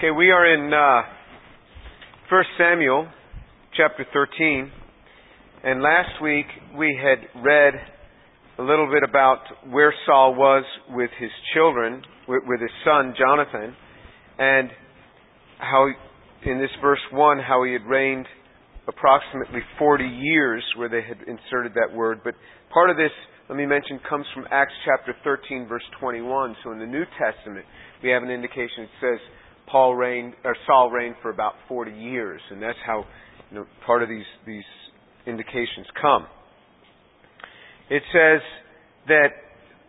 Okay, we are in uh, 1 Samuel chapter 13. And last week we had read a little bit about where Saul was with his children, with, with his son Jonathan, and how, in this verse 1, how he had reigned approximately 40 years, where they had inserted that word. But part of this, let me mention, comes from Acts chapter 13, verse 21. So in the New Testament, we have an indication that says, Paul reigned or Saul reigned for about 40 years, and that's how you know, part of these these indications come. It says that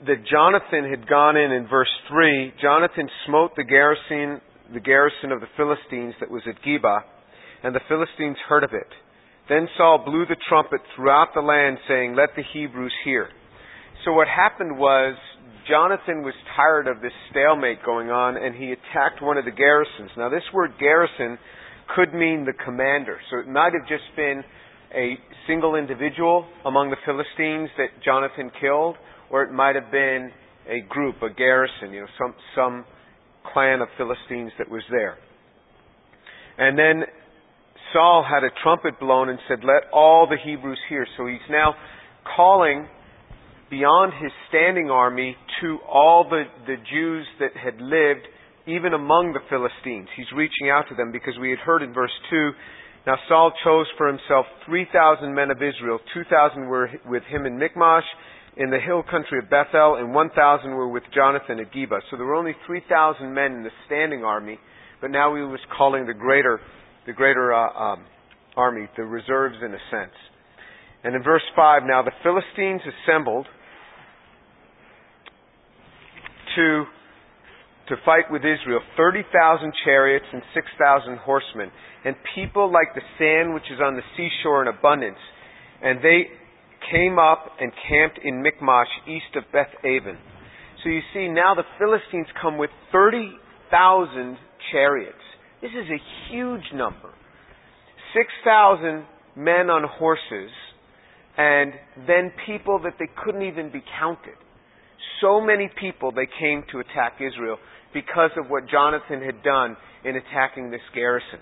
that Jonathan had gone in in verse 3, Jonathan smote the garrison the garrison of the Philistines that was at Geba, and the Philistines heard of it. Then Saul blew the trumpet throughout the land saying, "Let the Hebrews hear." So what happened was Jonathan was tired of this stalemate going on and he attacked one of the garrisons. Now, this word garrison could mean the commander. So it might have just been a single individual among the Philistines that Jonathan killed, or it might have been a group, a garrison, you know, some, some clan of Philistines that was there. And then Saul had a trumpet blown and said, Let all the Hebrews hear. So he's now calling beyond his standing army to all the, the Jews that had lived even among the Philistines. He's reaching out to them because we had heard in verse 2 now Saul chose for himself 3,000 men of Israel. 2,000 were with him in Michmash, in the hill country of Bethel, and 1,000 were with Jonathan at Geba. So there were only 3,000 men in the standing army, but now he was calling the greater, the greater uh, um, army, the reserves in a sense. And in verse 5, now the Philistines assembled to to fight with Israel 30,000 chariots and 6,000 horsemen, and people like the sand which is on the seashore in abundance. And they came up and camped in Michmash east of Beth Aven. So you see, now the Philistines come with 30,000 chariots. This is a huge number. 6,000 men on horses, and then people that they couldn't even be counted so many people they came to attack Israel because of what Jonathan had done in attacking this garrison.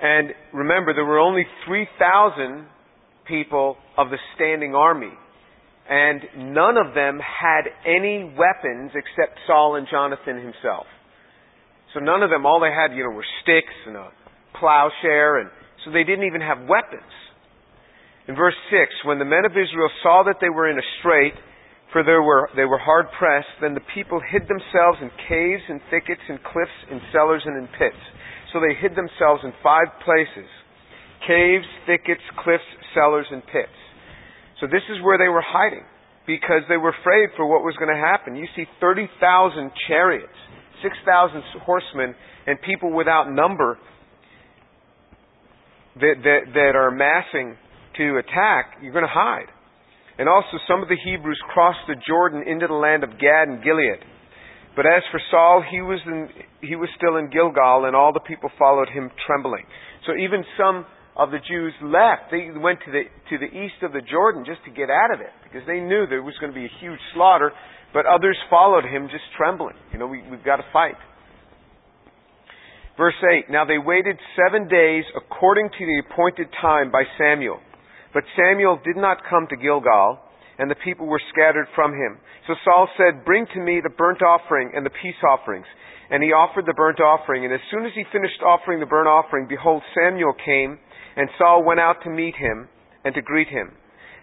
And remember, there were only 3,000 people of the standing army. And none of them had any weapons except Saul and Jonathan himself. So none of them, all they had, you know, were sticks and a plowshare, and so they didn't even have weapons. In verse 6, when the men of Israel saw that they were in a strait, for they were, they were hard pressed, then the people hid themselves in caves and thickets and cliffs, and cellars and in pits. So they hid themselves in five places caves, thickets, cliffs, cellars, and pits. So this is where they were hiding because they were afraid for what was going to happen. You see 30,000 chariots, 6,000 horsemen, and people without number that, that, that are amassing to attack, you're going to hide. And also some of the Hebrews crossed the Jordan into the land of Gad and Gilead. But as for Saul, he was in, he was still in Gilgal, and all the people followed him trembling. So even some of the Jews left. They went to the to the east of the Jordan just to get out of it because they knew there was going to be a huge slaughter. But others followed him just trembling. You know, we, we've got to fight. Verse 8 Now they waited seven days according to the appointed time by Samuel. But Samuel did not come to Gilgal, and the people were scattered from him. So Saul said, Bring to me the burnt offering and the peace offerings. And he offered the burnt offering. And as soon as he finished offering the burnt offering, behold, Samuel came, and Saul went out to meet him and to greet him.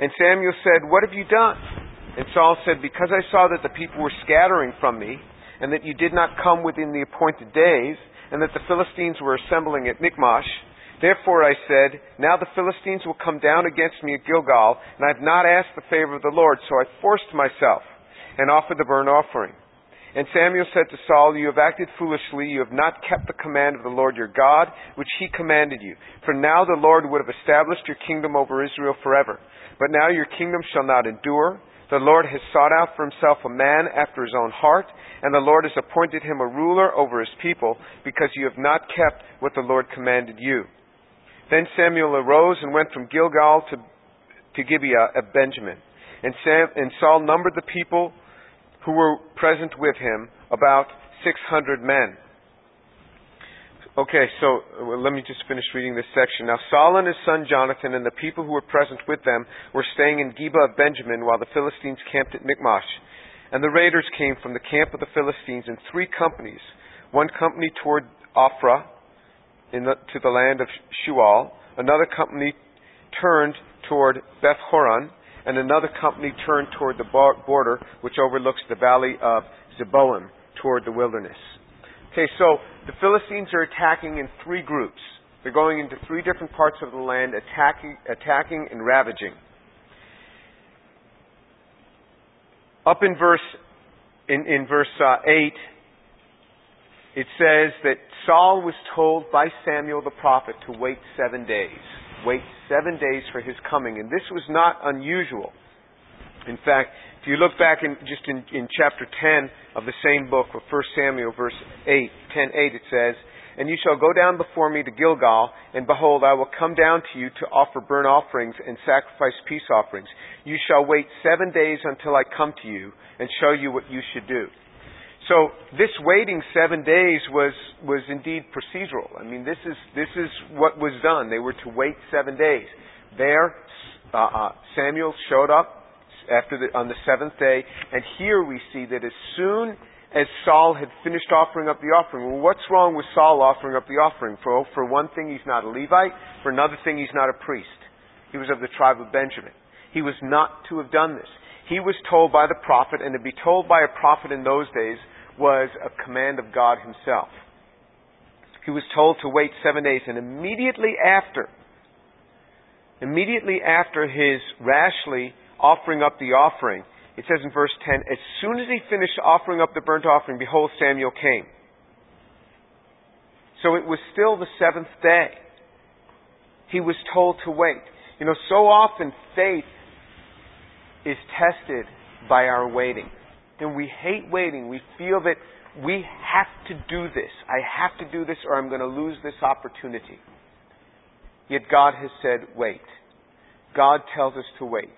And Samuel said, What have you done? And Saul said, Because I saw that the people were scattering from me, and that you did not come within the appointed days, and that the Philistines were assembling at Michmash, Therefore I said, Now the Philistines will come down against me at Gilgal, and I have not asked the favor of the Lord, so I forced myself and offered the burnt offering. And Samuel said to Saul, You have acted foolishly. You have not kept the command of the Lord your God, which he commanded you. For now the Lord would have established your kingdom over Israel forever. But now your kingdom shall not endure. The Lord has sought out for himself a man after his own heart, and the Lord has appointed him a ruler over his people, because you have not kept what the Lord commanded you. Then Samuel arose and went from Gilgal to, to Gibeah of Benjamin. And, Sam, and Saul numbered the people who were present with him, about 600 men. Okay, so well, let me just finish reading this section. Now Saul and his son Jonathan and the people who were present with them were staying in Geba of Benjamin while the Philistines camped at Michmash. And the raiders came from the camp of the Philistines in three companies. One company toward Ophrah the, to the land of Shual. Another company turned toward Beth Horon. And another company turned toward the border which overlooks the valley of Zeboim toward the wilderness. Okay, so the Philistines are attacking in three groups. They're going into three different parts of the land, attacking, attacking and ravaging. Up in verse in, in verse uh, eight, it says that Saul was told by Samuel the prophet to wait seven days. Wait seven days for his coming, and this was not unusual. In fact, if you look back in just in, in chapter 10 of the same book, of 1 Samuel, verse 8, 10, 8, it says, And you shall go down before me to Gilgal, and behold, I will come down to you to offer burnt offerings and sacrifice peace offerings. You shall wait seven days until I come to you and show you what you should do. So this waiting seven days was was indeed procedural. I mean, this is this is what was done. They were to wait seven days. There, uh, uh, Samuel showed up after the, on the seventh day. And here we see that as soon as Saul had finished offering up the offering, well, what's wrong with Saul offering up the offering? For, for one thing, he's not a Levite. For another thing, he's not a priest. He was of the tribe of Benjamin. He was not to have done this. He was told by the prophet, and to be told by a prophet in those days was a command of God himself. He was told to wait seven days, and immediately after, immediately after his rashly offering up the offering, it says in verse 10, as soon as he finished offering up the burnt offering, behold, Samuel came. So it was still the seventh day. He was told to wait. You know, so often faith is tested by our waiting. And we hate waiting. We feel that we have to do this. I have to do this or I'm going to lose this opportunity. Yet God has said, wait. God tells us to wait.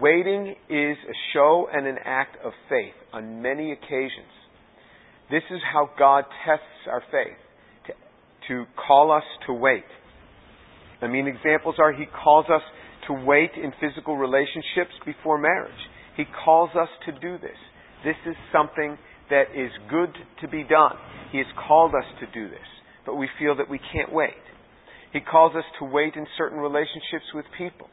Waiting is a show and an act of faith on many occasions. This is how God tests our faith to, to call us to wait. I mean, examples are He calls us to wait in physical relationships before marriage. He calls us to do this. This is something that is good to be done. He has called us to do this, but we feel that we can't wait. He calls us to wait in certain relationships with people.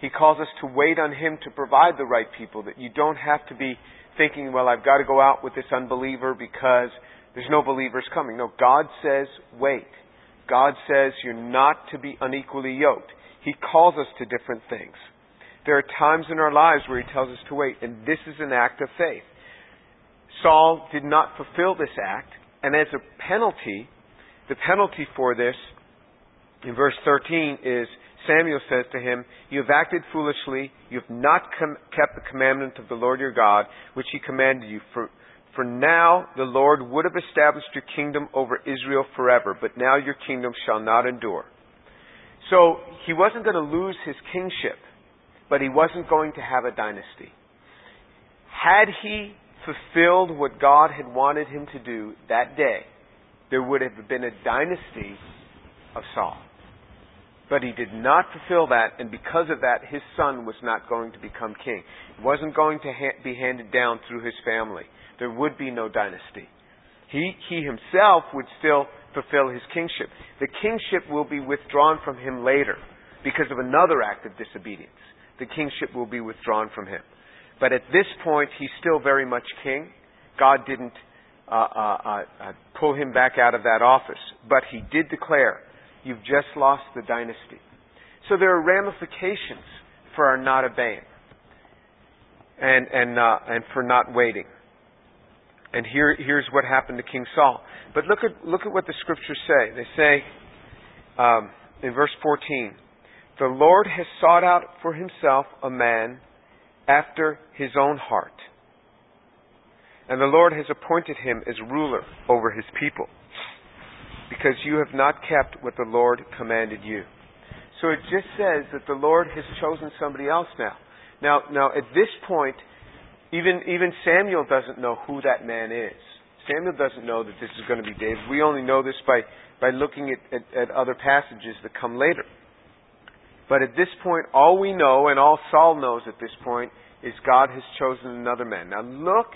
He calls us to wait on Him to provide the right people, that you don't have to be thinking, well, I've got to go out with this unbeliever because there's no believers coming. No, God says, wait. God says you're not to be unequally yoked. He calls us to different things. There are times in our lives where He tells us to wait, and this is an act of faith. Saul did not fulfill this act, and as a penalty, the penalty for this in verse 13 is Samuel says to him, You have acted foolishly. You have not com- kept the commandment of the Lord your God, which he commanded you. For, for now the Lord would have established your kingdom over Israel forever, but now your kingdom shall not endure. So he wasn't going to lose his kingship, but he wasn't going to have a dynasty. Had he fulfilled what God had wanted him to do that day, there would have been a dynasty of Saul. But he did not fulfill that, and because of that, his son was not going to become king. It wasn't going to ha- be handed down through his family. There would be no dynasty. He, he himself would still fulfill his kingship. The kingship will be withdrawn from him later because of another act of disobedience. The kingship will be withdrawn from him. But at this point, he's still very much king. God didn't uh, uh, uh, uh pull him back out of that office. But he did declare you've just lost the dynasty. So there are ramifications for our not obeying and, and, uh, and for not waiting. And here, here's what happened to King Saul. But look at, look at what the scriptures say. They say um, in verse 14, The Lord has sought out for himself a man after his own heart. And the Lord has appointed him as ruler over his people because you have not kept what the Lord commanded you. So it just says that the Lord has chosen somebody else now. Now, now at this point, even, even Samuel doesn't know who that man is. Samuel doesn't know that this is going to be David. We only know this by, by looking at, at, at other passages that come later. But at this point, all we know, and all Saul knows at this point, is God has chosen another man. Now look,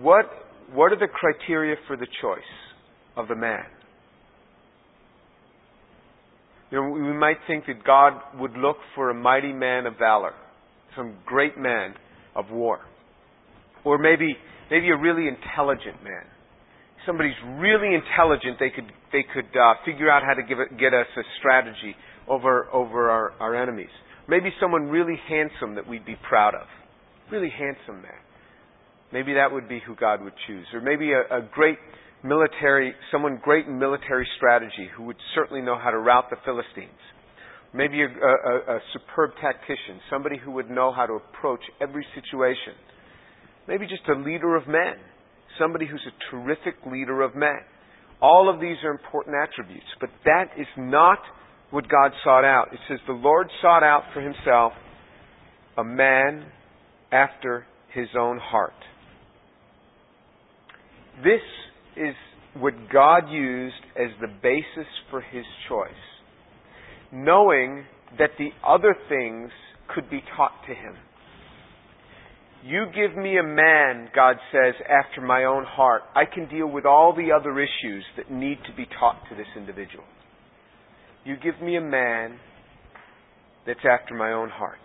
what, what are the criteria for the choice of the man? You know, we might think that God would look for a mighty man of valor, some great man of war. Or maybe, maybe a really intelligent man. Somebody's really intelligent, they could, they could uh, figure out how to give get us a strategy over, over our, our enemies. Maybe someone really handsome that we'd be proud of. Really handsome man. Maybe that would be who God would choose. Or maybe a, a great military, someone great in military strategy who would certainly know how to rout the Philistines. Maybe a, a, a superb tactician, somebody who would know how to approach every situation. Maybe just a leader of men, somebody who's a terrific leader of men. All of these are important attributes, but that is not what God sought out. It says, The Lord sought out for himself a man after his own heart. This is what God used as the basis for his choice, knowing that the other things could be taught to him. You give me a man, God says, after my own heart. I can deal with all the other issues that need to be taught to this individual. You give me a man that's after my own heart.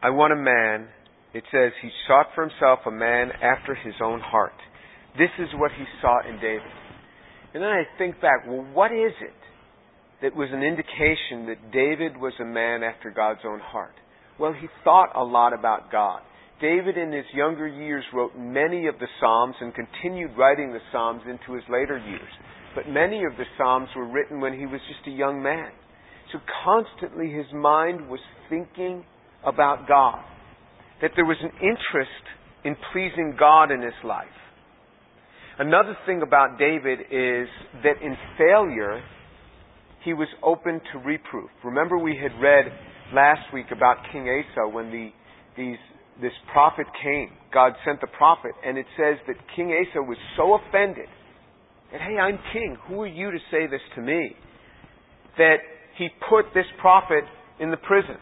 I want a man, it says, he sought for himself a man after his own heart. This is what he saw in David. And then I think back, well, what is it that was an indication that David was a man after God's own heart? Well, he thought a lot about God. David, in his younger years, wrote many of the Psalms and continued writing the Psalms into his later years. But many of the Psalms were written when he was just a young man. So constantly his mind was thinking about God. That there was an interest in pleasing God in his life. Another thing about David is that in failure, he was open to reproof. Remember, we had read last week about King Asa when the, these, this prophet came. God sent the prophet, and it says that King Asa was so offended that, hey, I'm king. Who are you to say this to me? That he put this prophet in the prison.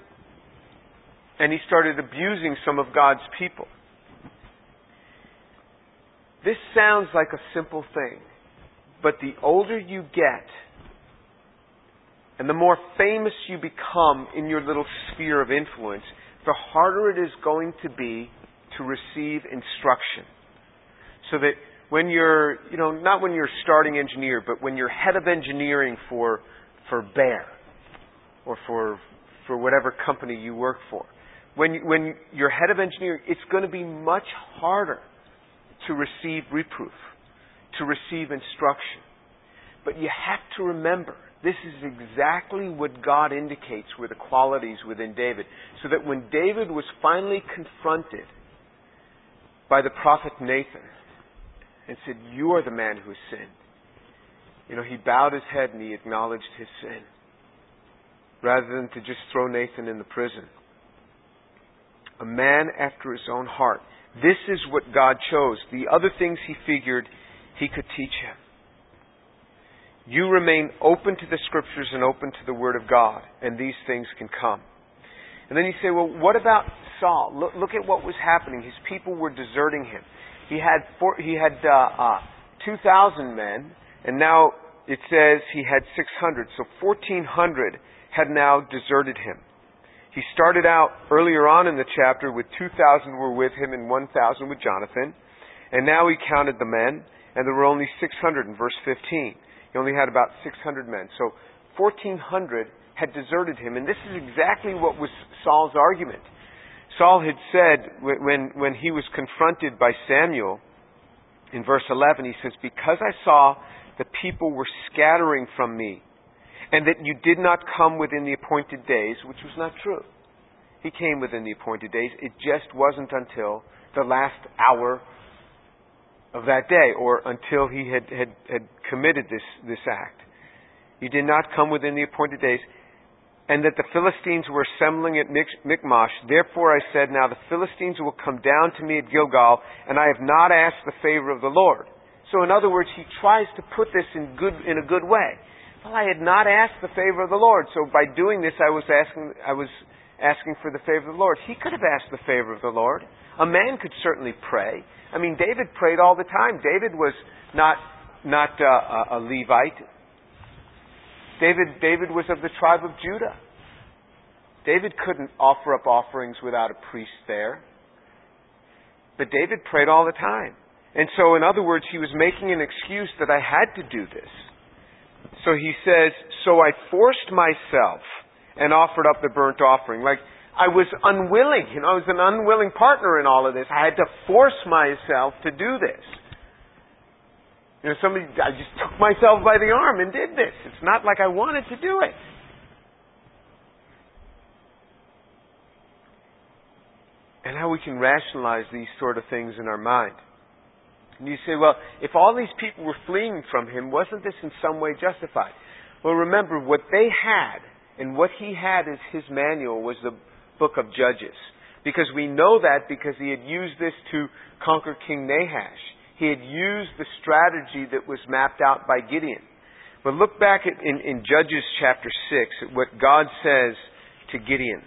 And he started abusing some of God's people. This sounds like a simple thing, but the older you get, and the more famous you become in your little sphere of influence, the harder it is going to be to receive instruction. So that when you're, you know, not when you're starting engineer, but when you're head of engineering for, for Bayer or for, for whatever company you work for, when, when you're head of engineering, it's going to be much harder to receive reproof, to receive instruction. But you have to remember, this is exactly what God indicates were the qualities within David. So that when David was finally confronted by the prophet Nathan and said, You are the man who sinned, you know, he bowed his head and he acknowledged his sin rather than to just throw Nathan in the prison. A man after his own heart. This is what God chose. The other things he figured he could teach him. You remain open to the scriptures and open to the word of God, and these things can come. And then you say, well, what about Saul? Look, look at what was happening. His people were deserting him. He had four, he had uh, uh, 2,000 men, and now it says he had 600. So 1,400 had now deserted him. He started out earlier on in the chapter with 2,000 were with him and 1,000 with Jonathan. And now he counted the men, and there were only 600 in verse 15. He only had about 600 men. So 1,400 had deserted him. And this is exactly what was Saul's argument. Saul had said when, when he was confronted by Samuel in verse 11, he says, Because I saw the people were scattering from me and that you did not come within the appointed days, which was not true. He came within the appointed days. It just wasn't until the last hour of that day or until he had, had, had committed this, this act. You did not come within the appointed days. And that the Philistines were assembling at Michmash. Therefore I said, Now the Philistines will come down to me at Gilgal, and I have not asked the favor of the Lord. So in other words, he tries to put this in good in a good way. Well, I had not asked the favor of the Lord, so by doing this, I was asking I was asking for the favor of the Lord. He could have asked the favor of the Lord. A man could certainly pray. I mean, David prayed all the time. David was not not uh, a Levite. David, David was of the tribe of Judah. David couldn't offer up offerings without a priest there. But David prayed all the time. And so, in other words, he was making an excuse that I had to do this. So he says, So I forced myself and offered up the burnt offering. Like, I was unwilling. You know, I was an unwilling partner in all of this. I had to force myself to do this. You know, somebody, I just took myself by the arm and did this. It's not like I wanted to do it. And how we can rationalize these sort of things in our mind. And you say, well, if all these people were fleeing from him, wasn't this in some way justified? Well, remember, what they had and what he had as his manual was the book of Judges. Because we know that because he had used this to conquer King Nahash he had used the strategy that was mapped out by Gideon. But look back at, in, in Judges chapter 6 at what God says to Gideon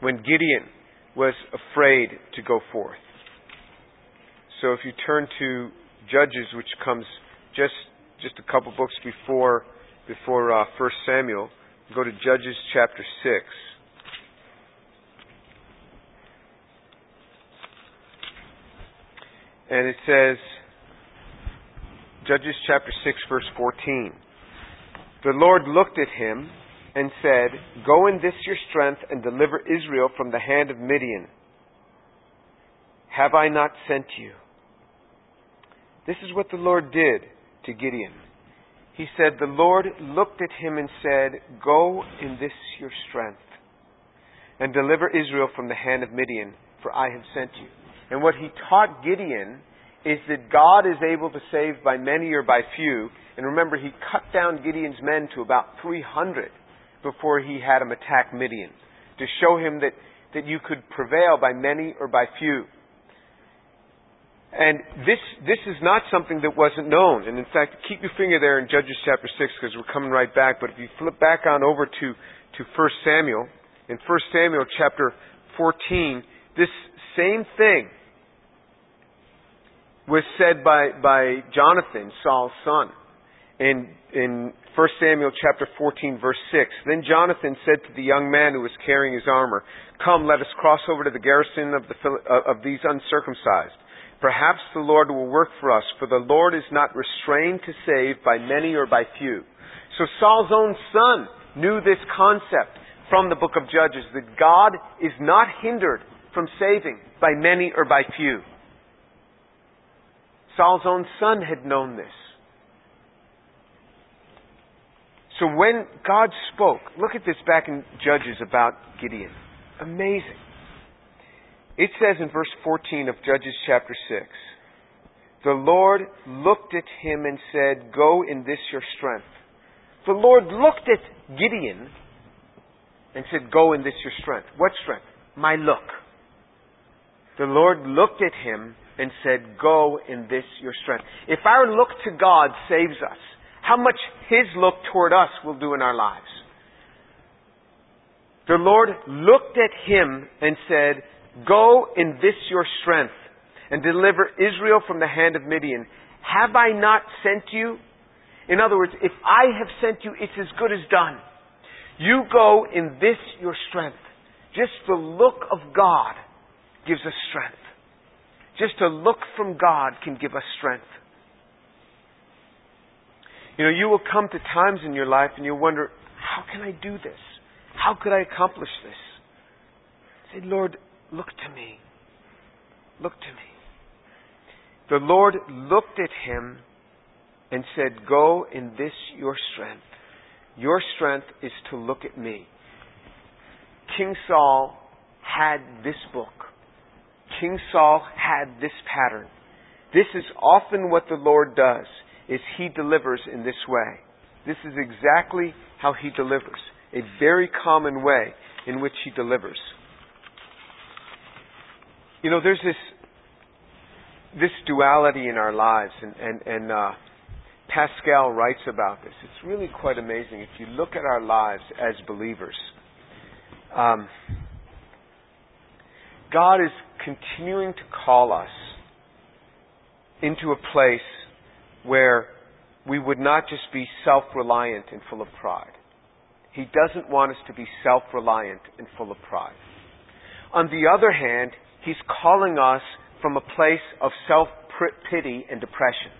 when Gideon was afraid to go forth. So if you turn to Judges, which comes just just a couple books before before uh, 1 Samuel, go to Judges chapter 6. And it says, Judges chapter 6 verse 14. The Lord looked at him and said, Go in this your strength and deliver Israel from the hand of Midian. Have I not sent you? This is what the Lord did to Gideon. He said, The Lord looked at him and said, Go in this your strength and deliver Israel from the hand of Midian, for I have sent you. And what he taught Gideon is that God is able to save by many or by few. And remember, he cut down Gideon's men to about 300 before he had him attack Midian to show him that, that you could prevail by many or by few. And this, this is not something that wasn't known. And in fact, keep your finger there in Judges chapter 6 because we're coming right back. But if you flip back on over to, to 1 Samuel, in 1 Samuel chapter 14, this same thing was said by, by Jonathan, Saul's son, in, in 1 Samuel chapter 14 verse 6. Then Jonathan said to the young man who was carrying his armor, Come, let us cross over to the garrison of, the, uh, of these uncircumcised. Perhaps the Lord will work for us, for the Lord is not restrained to save by many or by few. So Saul's own son knew this concept from the book of Judges, that God is not hindered from saving by many or by few. Saul's own son had known this. So when God spoke, look at this back in Judges about Gideon. Amazing. It says in verse 14 of Judges chapter 6 The Lord looked at him and said, Go in this your strength. The Lord looked at Gideon and said, Go in this your strength. What strength? My look. The Lord looked at him and said, Go in this your strength. If our look to God saves us, how much His look toward us will do in our lives? The Lord looked at him and said, Go in this your strength and deliver Israel from the hand of Midian. Have I not sent you? In other words, if I have sent you, it's as good as done. You go in this your strength. Just the look of God gives us strength. Just a look from God can give us strength. You know, you will come to times in your life and you'll wonder, how can I do this? How could I accomplish this? Say, Lord, look to me. Look to me. The Lord looked at him and said, Go in this your strength. Your strength is to look at me. King Saul had this book. King Saul had this pattern. This is often what the Lord does, is he delivers in this way. This is exactly how he delivers. a very common way in which he delivers. You know, there's this this duality in our lives, and and, and uh, Pascal writes about this. It's really quite amazing if you look at our lives as believers. Um, God is continuing to call us into a place where we would not just be self reliant and full of pride. He doesn't want us to be self reliant and full of pride. On the other hand, He's calling us from a place of self pity and depression.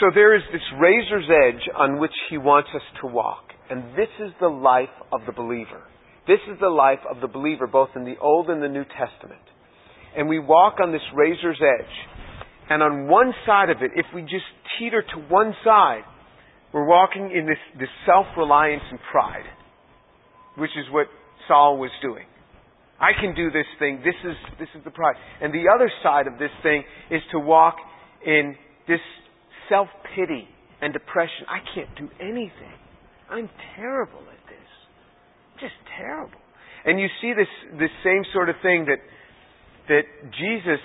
So there is this razor's edge on which He wants us to walk. And this is the life of the believer. This is the life of the believer, both in the Old and the New Testament. And we walk on this razor's edge. And on one side of it, if we just teeter to one side, we're walking in this, this self reliance and pride, which is what Saul was doing. I can do this thing. This is, this is the pride. And the other side of this thing is to walk in this self pity and depression. I can't do anything. I'm terrible at. Just terrible. And you see this, this same sort of thing that, that Jesus,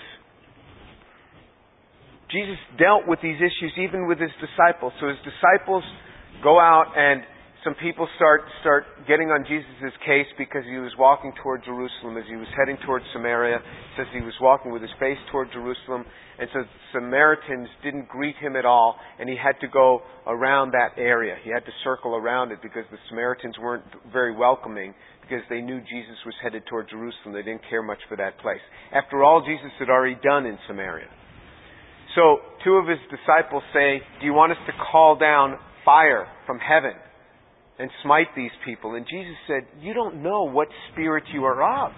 Jesus dealt with these issues even with his disciples. So his disciples go out and some people start start getting on Jesus' case because he was walking toward Jerusalem as he was heading toward Samaria. It says he was walking with his face toward Jerusalem, and so Samaritans didn't greet him at all, and he had to go around that area. He had to circle around it because the Samaritans weren't very welcoming because they knew Jesus was headed toward Jerusalem. They didn't care much for that place. After all, Jesus had already done in Samaria. So two of his disciples say, "Do you want us to call down fire from heaven?" And smite these people. And Jesus said, You don't know what spirit you are of.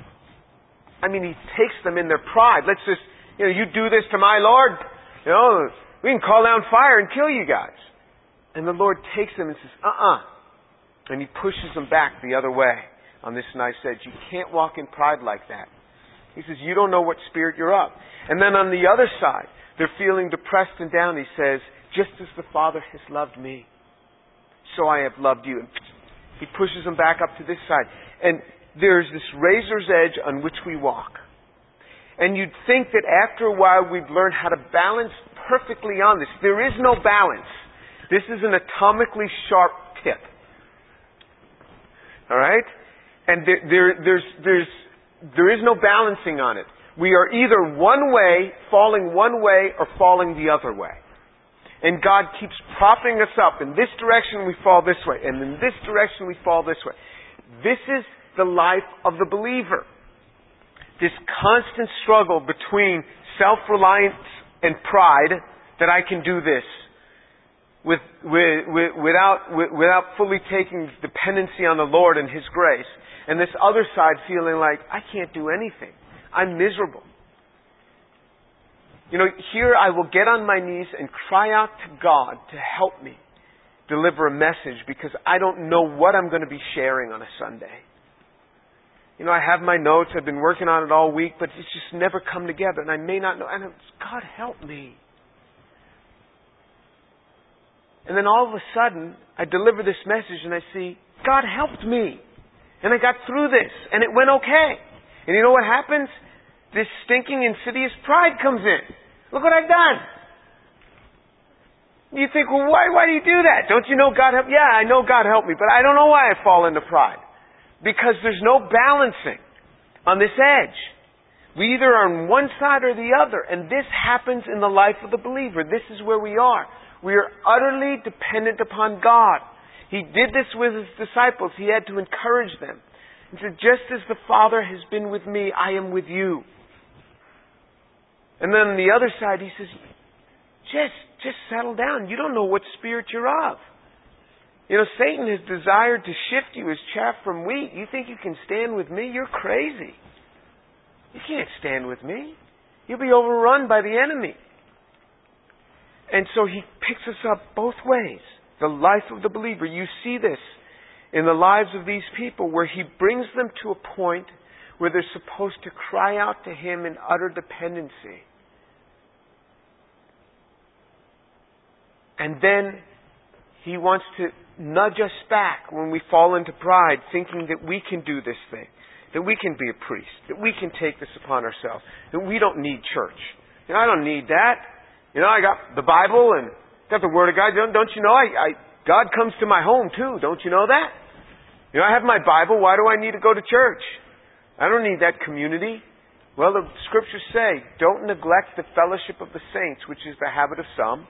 I mean, he takes them in their pride. Let's just, you know, you do this to my Lord, you know, we can call down fire and kill you guys. And the Lord takes them and says, uh uh-uh. uh And he pushes them back the other way on this nice edge. You can't walk in pride like that. He says, You don't know what spirit you're of. And then on the other side, they're feeling depressed and down. He says, Just as the Father has loved me, so I have loved you. And he pushes them back up to this side. And there's this razor's edge on which we walk. And you'd think that after a while we'd learn how to balance perfectly on this. There is no balance. This is an atomically sharp tip. Alright? And there, there, there's, there's, there is no balancing on it. We are either one way, falling one way, or falling the other way. And God keeps propping us up. In this direction we fall this way, and in this direction we fall this way. This is the life of the believer. This constant struggle between self-reliance and pride that I can do this with, with, with, without, without fully taking dependency on the Lord and His grace. And this other side feeling like, I can't do anything. I'm miserable. You know, here I will get on my knees and cry out to God to help me deliver a message because I don't know what I'm going to be sharing on a Sunday. You know, I have my notes, I've been working on it all week, but it's just never come together, and I may not know. And God help me. And then all of a sudden, I deliver this message and I see, God helped me. And I got through this, and it went okay. And you know what happens? This stinking, insidious pride comes in. Look what I've done. You think, well, why, why do you do that? Don't you know God help? Yeah, I know God helped me, but I don't know why I fall into pride. Because there's no balancing on this edge. We either are on one side or the other, and this happens in the life of the believer. This is where we are. We are utterly dependent upon God. He did this with his disciples. He had to encourage them. He said, just as the Father has been with me, I am with you. And then the other side, he says, just, just settle down. You don't know what spirit you're of. You know, Satan has desired to shift you as chaff from wheat. You think you can stand with me? You're crazy. You can't stand with me. You'll be overrun by the enemy. And so he picks us up both ways. The life of the believer. You see this in the lives of these people where he brings them to a point where they're supposed to cry out to him in utter dependency. And then He wants to nudge us back when we fall into pride, thinking that we can do this thing, that we can be a priest, that we can take this upon ourselves, that we don't need church. You know, I don't need that. You know, I got the Bible and got the Word of God. Don't, don't you know? I, I God comes to my home too. Don't you know that? You know, I have my Bible. Why do I need to go to church? I don't need that community. Well, the scriptures say, don't neglect the fellowship of the saints, which is the habit of some.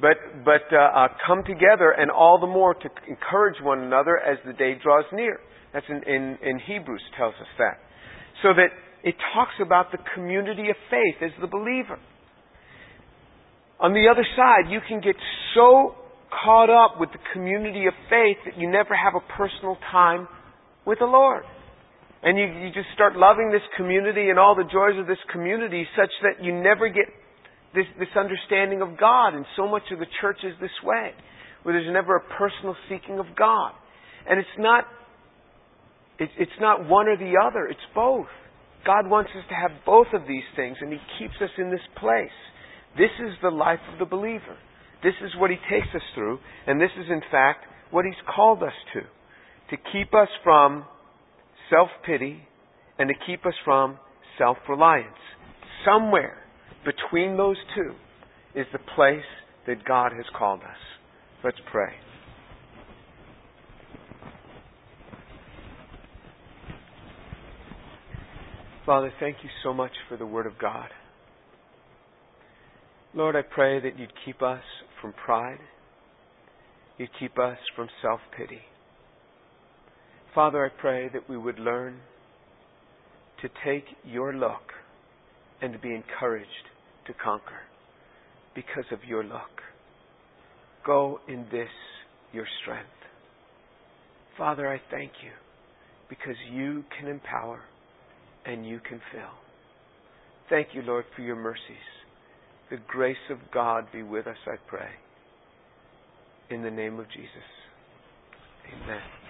But, but uh, uh, come together and all the more to encourage one another as the day draws near. That's in, in, in Hebrews tells us that. So that it talks about the community of faith as the believer. On the other side, you can get so caught up with the community of faith that you never have a personal time with the Lord. And you, you just start loving this community and all the joys of this community such that you never get this, this understanding of God. And so much of the church is this way, where there's never a personal seeking of God. And it's not, it, it's not one or the other, it's both. God wants us to have both of these things, and He keeps us in this place. This is the life of the believer. This is what He takes us through, and this is, in fact, what He's called us to. To keep us from self pity and to keep us from self reliance. Somewhere between those two is the place that God has called us. Let's pray. Father, thank you so much for the Word of God. Lord, I pray that you'd keep us from pride. You'd keep us from self pity. Father, I pray that we would learn to take your look and to be encouraged to conquer because of your look. Go in this, your strength. Father, I thank you because you can empower and you can fill. Thank you, Lord, for your mercies. The grace of God be with us, I pray. In the name of Jesus. Amen.